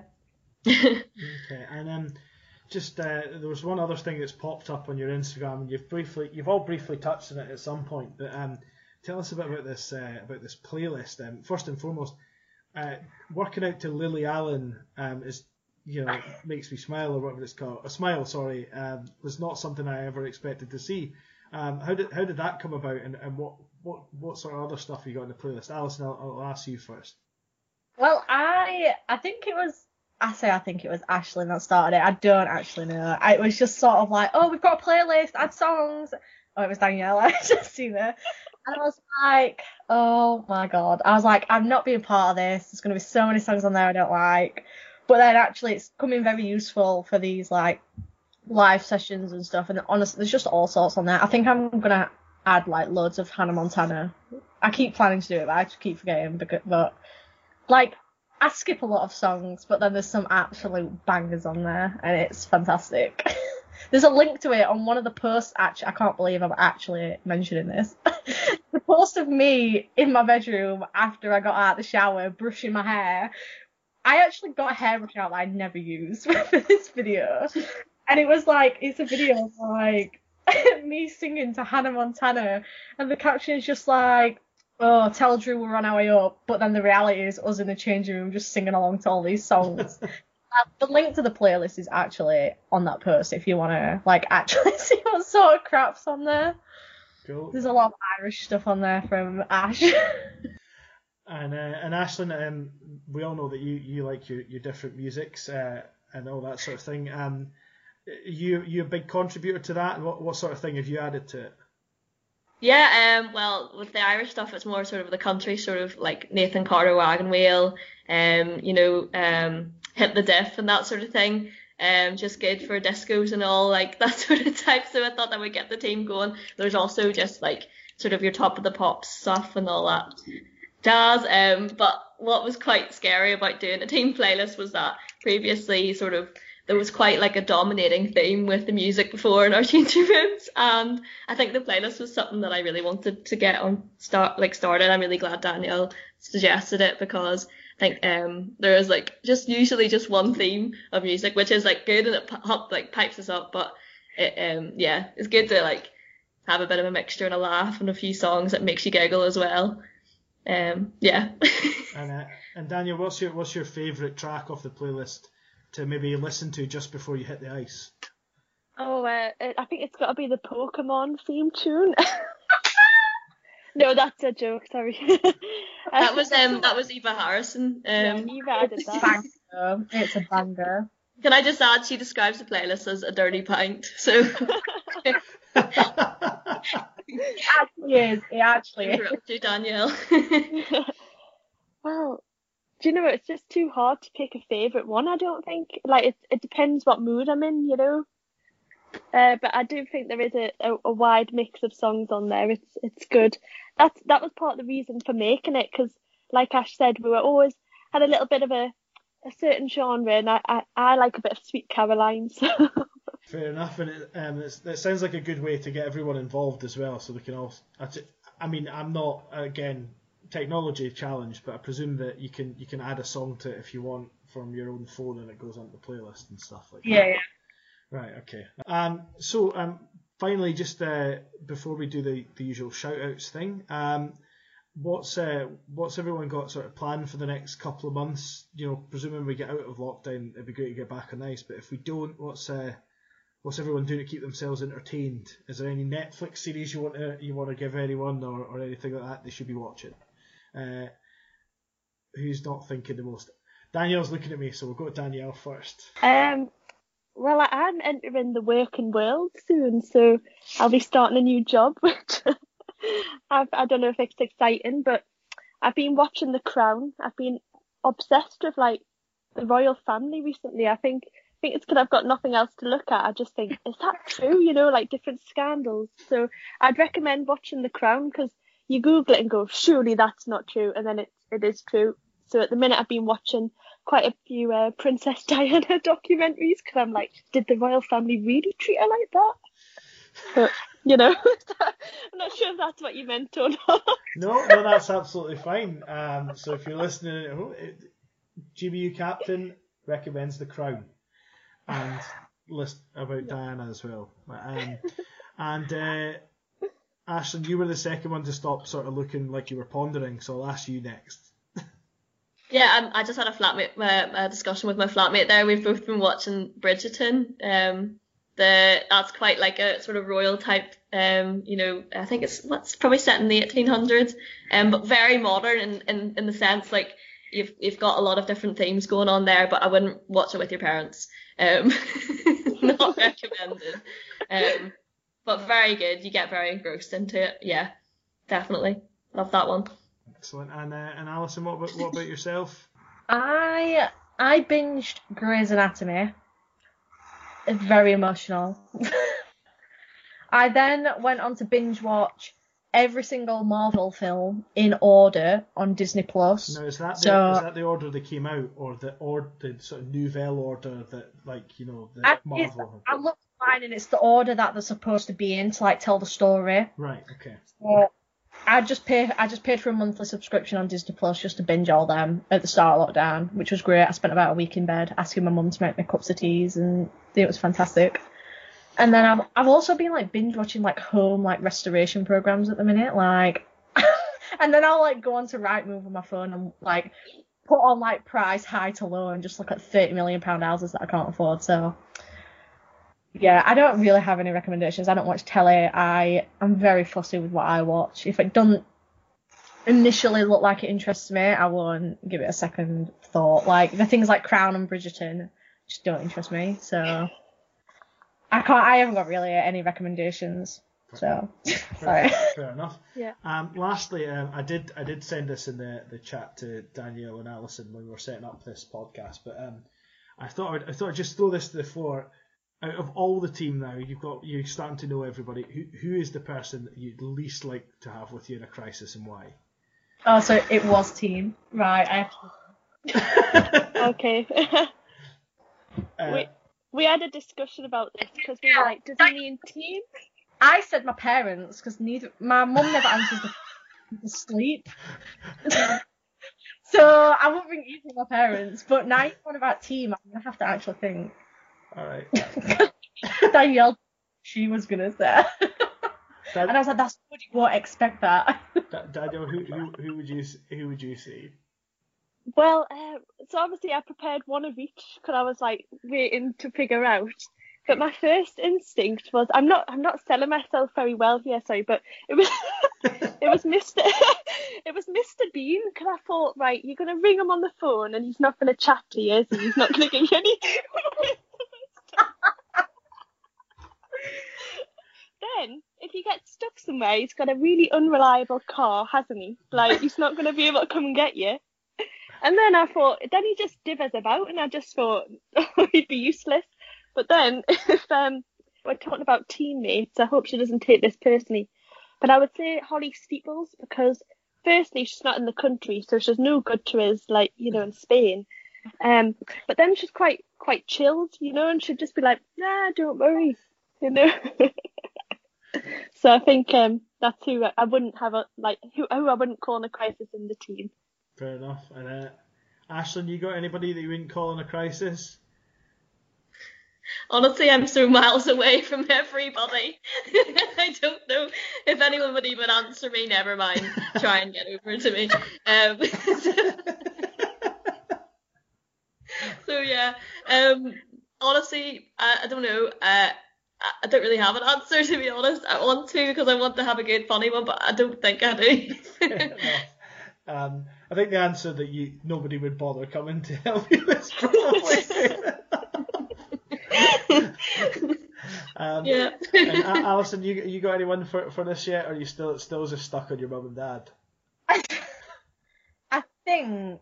okay, and um, just uh, there was one other thing that's popped up on your Instagram, you've briefly, you've all briefly touched on it at some point, but um, tell us a bit about this uh, about this playlist. Um, first and foremost, uh, working out to Lily Allen um, is you know makes me smile or whatever it's called. A smile, sorry, um, was not something I ever expected to see. Um, how did how did that come about, and, and what what what sort of other stuff you got in the playlist? Alison, I'll, I'll ask you first. Well, I I think it was I say I think it was Ashley that started it. I don't actually know. I, it was just sort of like, oh, we've got a playlist, add songs. Oh, it was Danielle. [laughs] I just seen it. And I was like, oh my god. I was like, I'm not being part of this. There's going to be so many songs on there I don't like. But then actually, it's coming very useful for these like live sessions and stuff. And honestly, there's just all sorts on there. I think I'm to add like loads of Hannah Montana. I keep planning to do it, but I just keep forgetting. Because, but like, I skip a lot of songs, but then there's some absolute bangers on there, and it's fantastic. [laughs] there's a link to it on one of the posts. Actually, I can't believe I'm actually mentioning this. [laughs] the post of me in my bedroom after I got out of the shower, brushing my hair. I actually got a hairbrush out that I'd never used [laughs] for this video, and it was like it's a video of like [laughs] me singing to Hannah Montana, and the caption is just like oh, tell Drew we're on our way up, but then the reality is us in the changing room just singing along to all these songs. [laughs] uh, the link to the playlist is actually on that post if you want to like actually [laughs] see what sort of crap's on there. Cool. There's a lot of Irish stuff on there from Ash. and uh, and Ashlyn, um, we all know that you, you like your, your different musics uh, and all that sort of thing. Um, you you a big contributor to that. What what sort of thing have you added to it? Yeah, um, well, with the Irish stuff, it's more sort of the country, sort of like Nathan Carter Wagon Wheel, um, you know, um, Hit the Diff and that sort of thing. Um, just good for discos and all, like [laughs] that sort of type. So I thought that would get the team going. There's also just like sort of your top of the pops stuff and all that jazz. Um, but what was quite scary about doing a team playlist was that previously sort of there was quite like a dominating theme with the music before in our [laughs] changing rooms, and I think the playlist was something that I really wanted to get on start like started. I'm really glad Danielle suggested it because I think um there is like just usually just one theme of music, which is like good and it like pipes us up, but it, um yeah, it's good to like have a bit of a mixture and a laugh and a few songs that makes you giggle as well. Um yeah. [laughs] And uh, and Daniel, what's your what's your favourite track off the playlist to maybe listen to just before you hit the ice? Oh, uh, I think it's got to be the Pokemon theme tune. [laughs] no, that's a joke. Sorry. [laughs] that was um that was Eva Harrison. Um, Eva added It's a that. banger. It's a banger. can I just add she describes the playlist as a dirty pint, so [laughs] It actually is. It actually is. interrupt you, Danielle. Well, do you know it's just too hard to pick a favourite one. I don't think like it. It depends what mood I'm in, you know. Uh, but I do think there is a, a, a wide mix of songs on there. It's it's good. That's that was part of the reason for making it because, like Ash said, we were always had a little bit of a a certain genre, and I I, I like a bit of Sweet Caroline. [laughs] So Fair enough, and it, um, it sounds like a good way to get everyone involved as well, so they can all. actu- I mean, I'm not again technology challenge, but I presume that you can you can add a song to it if you want from your own phone, and it goes onto the playlist and stuff like that. Yeah, yeah. Right. Okay. Um. So um. Finally, just uh, before we do the, the usual shout outs thing, um, what's uh, what's everyone got sort of planned for the next couple of months? You know, presuming we get out of lockdown, it'd be great to get back on ice. But if we don't, what's uh, what's everyone doing to keep themselves entertained? Is there any Netflix series you want to you want to give anyone or, or anything like that they should be watching? Uh, who's not thinking the most? Danielle's looking at me, so we'll go to Danielle first. um, well, I am entering the working world soon, so I'll be starting a new job, [laughs] which I've, I don't know if it's exciting, but I've been watching The Crown. I've been obsessed with like the royal family recently. I think I think it's because I've got nothing else to look at. I just think, is that true? You know, like different scandals. So I'd recommend watching The Crown because you Google it and go, surely that's not true, and then it it is true. So at the minute, I've been watching quite a few uh, Princess [laughs] Diana documentaries because I'm like, did the royal family really treat her like that? But you know, [laughs] I'm not sure if that's what you meant or not. No, no, that's absolutely fine. Um, so if you're listening, home, it- GBU captain recommends The Crown and list about Diana as well. Um, and uh, Ashlyn, you were the second one to stop sort of looking like you were pondering, so I'll ask you next. Yeah, um, I just had a flatmate uh, a discussion with my flatmate there. We've both been watching Bridgerton. Um, the that's quite like a sort of royal type. Um, you know, I think it's what's probably set in the 1800s. Um, but very modern in, in, in the sense like you've you've got a lot of different themes going on there. But I wouldn't watch it with your parents. Um, [laughs] not recommended. Um, but very good. You get very engrossed into it. Yeah, definitely love that one. Excellent. And uh, and Alison, what about what about yourself? I I binged Grey's Anatomy. It's very emotional. [laughs] I then went on to binge watch every single Marvel film in order on Disney Plus. Now is that the, So- is that the order they came out, or the or the sort of nouvelle order that like you know the I, Marvel? I looked fine and it's the order that they're supposed to be in to like tell the story. Right. Okay. So I just paid I just paid for a monthly subscription on Disney Plus just to binge all them at the start of lockdown, which was great. I spent about a week in bed asking my mum to make me cups of teas and it was fantastic. And then I've I've also been like binge watching like home like restoration programs at the minute, like [laughs] and then I'll like go on onto Rightmove on my phone and like put on like price high to low and just look at thirty million pound houses that I can't afford. So yeah, I don't really have any recommendations. I don't watch telly. I am very fussy with what I watch. If it doesn't initially look like it interests me, I won't give it a second thought. Like the things like Crown and Bridgerton just don't interest me. So I can't. I haven't got really any recommendations. So [laughs] sorry. Fair, fair enough. Yeah. Um, lastly, um, I did I did send this in the, the chat to Danielle and Alison when we were setting up this podcast, but um, I thought I'd, I thought I'd just throw this to the floor. Out of all the team now, you've got you're starting to know everybody. Who who is the person that you'd least like to have with you in a crisis and why? Oh, so it was team. Right. I have to... [laughs] Okay. Uh, we we had a discussion about this because we were like, does he mean team? I said my parents because neither my mum never answers the, [laughs] the sleep. [laughs] so I won't think either of my parents. But now you're on about team, I'm gonna have to actually think. All right. [laughs] Danielle, she was gonna say, [laughs] Dan- and I was like, that's good. You won't expect that. [laughs] Da- Daniel, who, who who would you s- who would you say? Well, uh, so obviously I prepared one of each because I was like waiting to figure out. But my first instinct was I'm not I'm not selling myself very well here, sorry, but it was it was Mr. it was Mr. Bean because I thought right, you're gonna ring him on the phone and he's not gonna chat to you, is he? He's not gonna give you any. Then if he gets stuck somewhere, he's got a really unreliable car, hasn't he? Like he's not gonna be able to come and get you. And then I thought, then he just divers about, and I just thought [laughs] oh, he'd be useless. But then, [laughs] if um, we're talking about teammates, I hope she doesn't take this personally. But I would say Holly Steeples because, firstly, she's not in the country, so she's no good to us, like you know, in Spain. Um, but then she's quite quite chilled, you know, and she'd just be like, "Nah, don't worry," you know. [laughs] so I think um, that's who I, I wouldn't have a like who who I wouldn't call in a crisis in the team. Fair enough. And uh, Ashlyn, you got anybody that you wouldn't call in a crisis? Honestly, I'm so miles away from everybody. [laughs] I don't know if anyone would even answer me. Never mind, [laughs] try and get over to me. Um, [laughs] so yeah, um, honestly, I, I don't know. Uh, I I don't really have an answer [laughs] to be honest. I want to because I want to have a good funny one, but I don't think I do. [laughs] Um, I think the answer that you nobody would bother coming to help you is probably. um, yeah. And A- Alison, you you got anyone for, for this yet? Or are you still still just stuck on your mum and dad? I think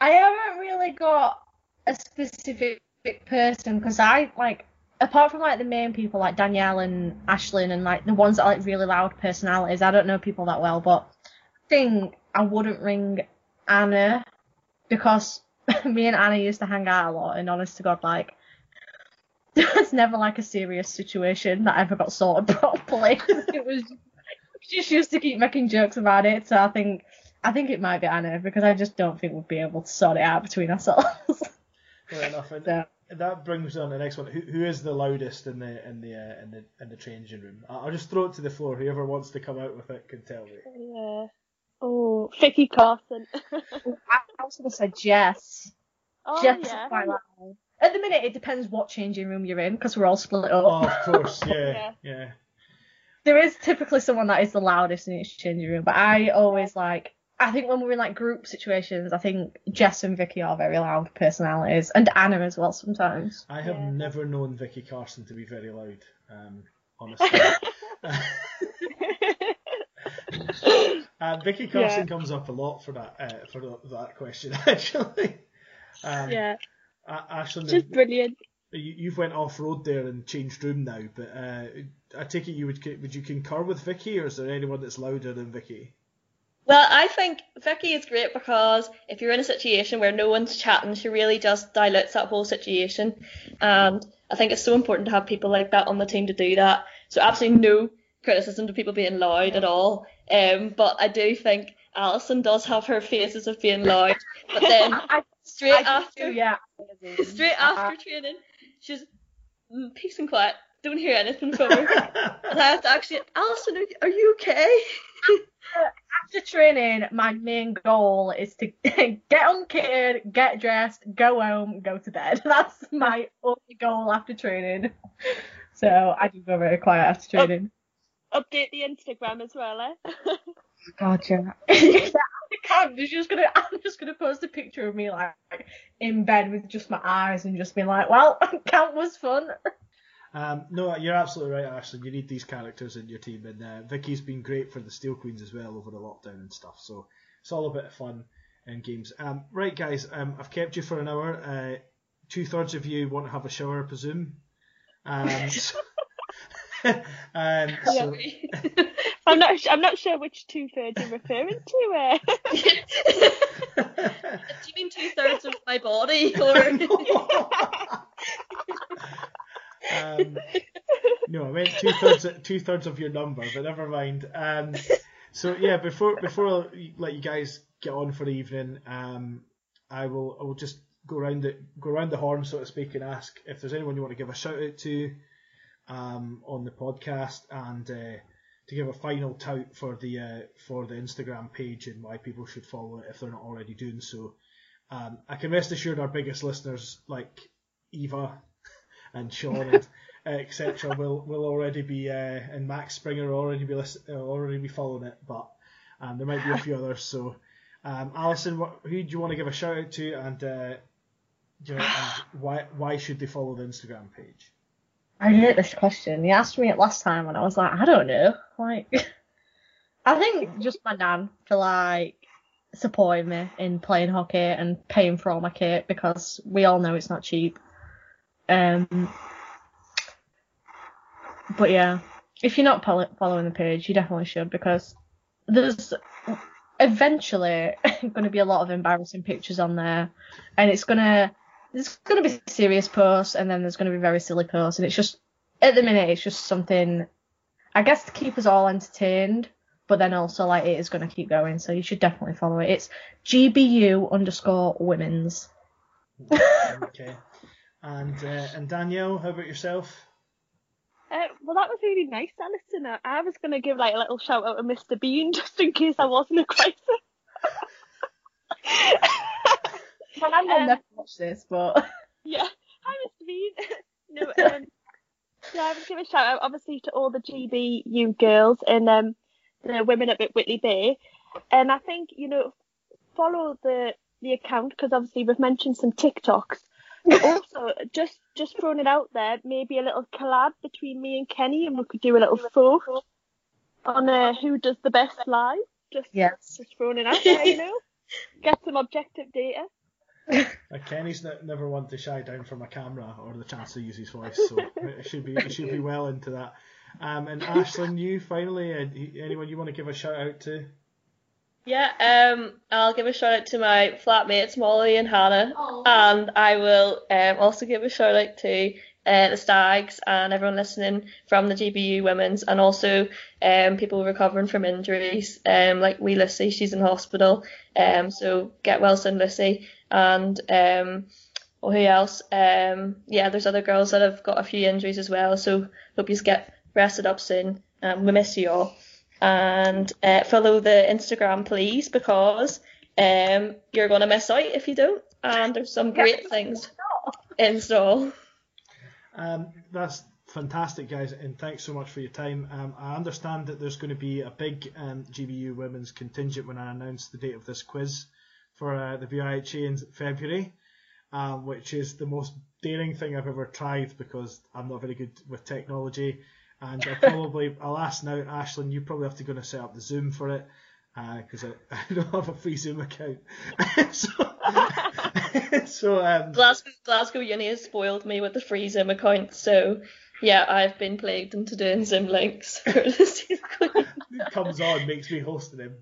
I haven't really got a specific person because I like apart from like the main people like Danielle and Ashlyn and like the ones that are like really loud personalities. I don't know people that well, but I think I wouldn't ring Anna because [laughs] me and Anna used to hang out a lot. And honest to God, like [laughs] there was never like a serious situation that ever got sorted [laughs] properly. it was she just used to keep making jokes about it. So I think I think it might be Anna because I just don't think we'd be able to sort it out between ourselves. Fair enough. And so, that brings on the next one. Who, who is the loudest in the in the uh, in the in the changing room? I- I'll just throw it to the floor. Whoever wants to come out with it can tell me. Yeah. Oh, Vicky Carson. [laughs] I was gonna say Jess. oh Jess yeah. At the minute, it depends what changing room you're in because we're all split up. Oh, of course, yeah, Yeah. yeah. There is typically someone that is the loudest in each changing room, but I always like. I think when we're in like group situations, I think Jess and Vicky are very loud personalities, and Anna as well sometimes. I have Yeah. never known Vicky Carson to be very loud. Um, honestly. [laughs] [laughs] uh, Vicky Carson Yeah. comes up a lot for that uh, for that question [laughs] actually. Um, yeah, A- Ashlyn, just brilliant. you, you've went off road there and changed room now, but uh, I take it you would would you concur with Vicky, or is there anyone that's louder than Vicky? Well, I think Vicky is great because if you're in a situation where no one's chatting, she really just dilutes that whole situation. And I think it's so important to have people like that on the team to do that. So absolutely no criticism to people being loud at all. Um, but I do think Alison does have her phases of being loud. But [laughs] then I, straight I after, do, yeah. straight Uh, after training, she's peace and quiet. Don't hear anything from her. [laughs] and I have to actually, Alison, are you, are you okay? after training, my main goal is to [laughs] get on kid, get dressed, go home, go to bed. [laughs] That's my only goal after training. So I do go very quiet after training. Update the Instagram as well, eh? God, yeah. I can't. She's just gonna. I'm just gonna post a picture of me like in bed with just my eyes and just be like, "Well, camp was fun." Um, no, you're absolutely right, Ashley. You need these characters in your team, and uh, Vicky's been great for the Steel Queens as well over the lockdown and stuff. So it's all a bit of fun in games. Um, right, guys, um, I've kept you for an hour. Uh, Two thirds of you want to have a shower, I presume. Um, [laughs] so, [laughs] um, so [laughs] I'm not. I'm not sure which two thirds you're referring to. Uh. Do you mean two thirds of my body, or um, no, I meant two thirds two thirds of your number, but never mind. Um, so yeah, before before I let you guys get on for the evening, um, I will I will just go around the go around the horn, so to speak, and ask if there's anyone you want to give a shout out to um, on the podcast and uh, to give a final tout for the uh, for the Instagram page and why people should follow it if they're not already doing so. Um, I can rest assured our biggest listeners like Eva and Sean and [laughs] etc. will will already be uh, and Max Springer will already be listen, uh, already be following it, but um, there might be a few [laughs] others. So, um, Alison, what, who do you want to give a shout out to, and, uh, you know, and [sighs] why why should they follow the Instagram page? I hate this question. You asked me it last time, and I was like, I don't know. Like, [laughs] I think just my nan for like supporting me in playing hockey and paying for all my kit because we all know it's not cheap. Um, but yeah, if you're not following the page, you definitely should because there's eventually [laughs] going to be a lot of embarrassing pictures on there, and it's gonna there's to be serious posts and then there's to be very silly posts, and it's just at the minute it's just something I guess to keep us all entertained, but then also like it is going to keep going, so you should definitely follow it. It's GBU underscore women's. okay. And uh, and Danielle, how about yourself? Uh, well, that was really nice, Alison. I, I was going to give like a little shout out to Mr. Bean [laughs] just in case I wasn't a crisis. My nan will Um, never watch this, but [laughs] yeah. Hi, Mr. Bean. [laughs] no, um, so I would give a shout out obviously to all the GBU girls and um, the women up at Whitley Bay. And I think, you know, follow the the account because obviously we've mentioned some TikToks. But [laughs] also, just just throwing it out there, maybe a little collab between me and Kenny, and we could do a little vote on uh, who does the best live. Just yes. just throwing it out there, you know, [laughs] get some objective data. [laughs] Uh, Kenny's ne- never one to shy down from a camera or the chance to use his voice, so it should be it should be well into that. Um, and Ashlyn, you finally, uh, anyone you want to give a shout out to? Yeah, um, I'll give a shout out to my flatmates Molly and Hannah, and I will um, also give a shout out to uh, the Stags and everyone listening from the GBU Women's, and also um, people recovering from injuries, um, like wee Lucy, she's in hospital, um, so get well soon, Lucy, and um, well, who else? Um, yeah, there's other girls that have got a few injuries as well, so hope you get rested up soon. Um, we miss you all and uh, follow the Instagram, please, because um, you're going to miss out if you don't. And there's some great things in store. Um, that's fantastic, guys, and thanks so much for your time. Um, I understand that there's going to be a big um, GBU women's contingent when I announce the date of this quiz for uh, the BUIHA in February, um, which is the most daring thing I've ever tried because I'm not very good with technology. And I'll probably, I'll ask now, Ashlyn, you probably have to go and set up the Zoom for it because I, [laughs] I don't have a free Zoom account. [laughs] so, [laughs] so um, Glasgow, Glasgow Uni has spoiled me with the free Zoom account, so yeah, I've been plagued into doing Zoom links for this it comes on, makes me hosting him,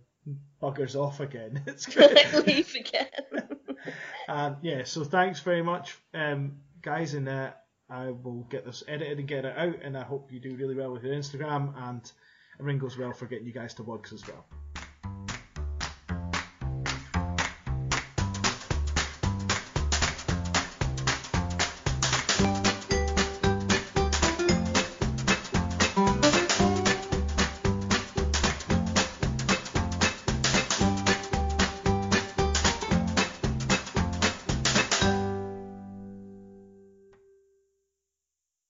buggers off again. It's great. leave again. um, yeah, so thanks very much, um, guys, and uh, I will get this edited and get it out, and I hope you do really well with your Instagram, and everything goes well for getting you guys to Wugs as well.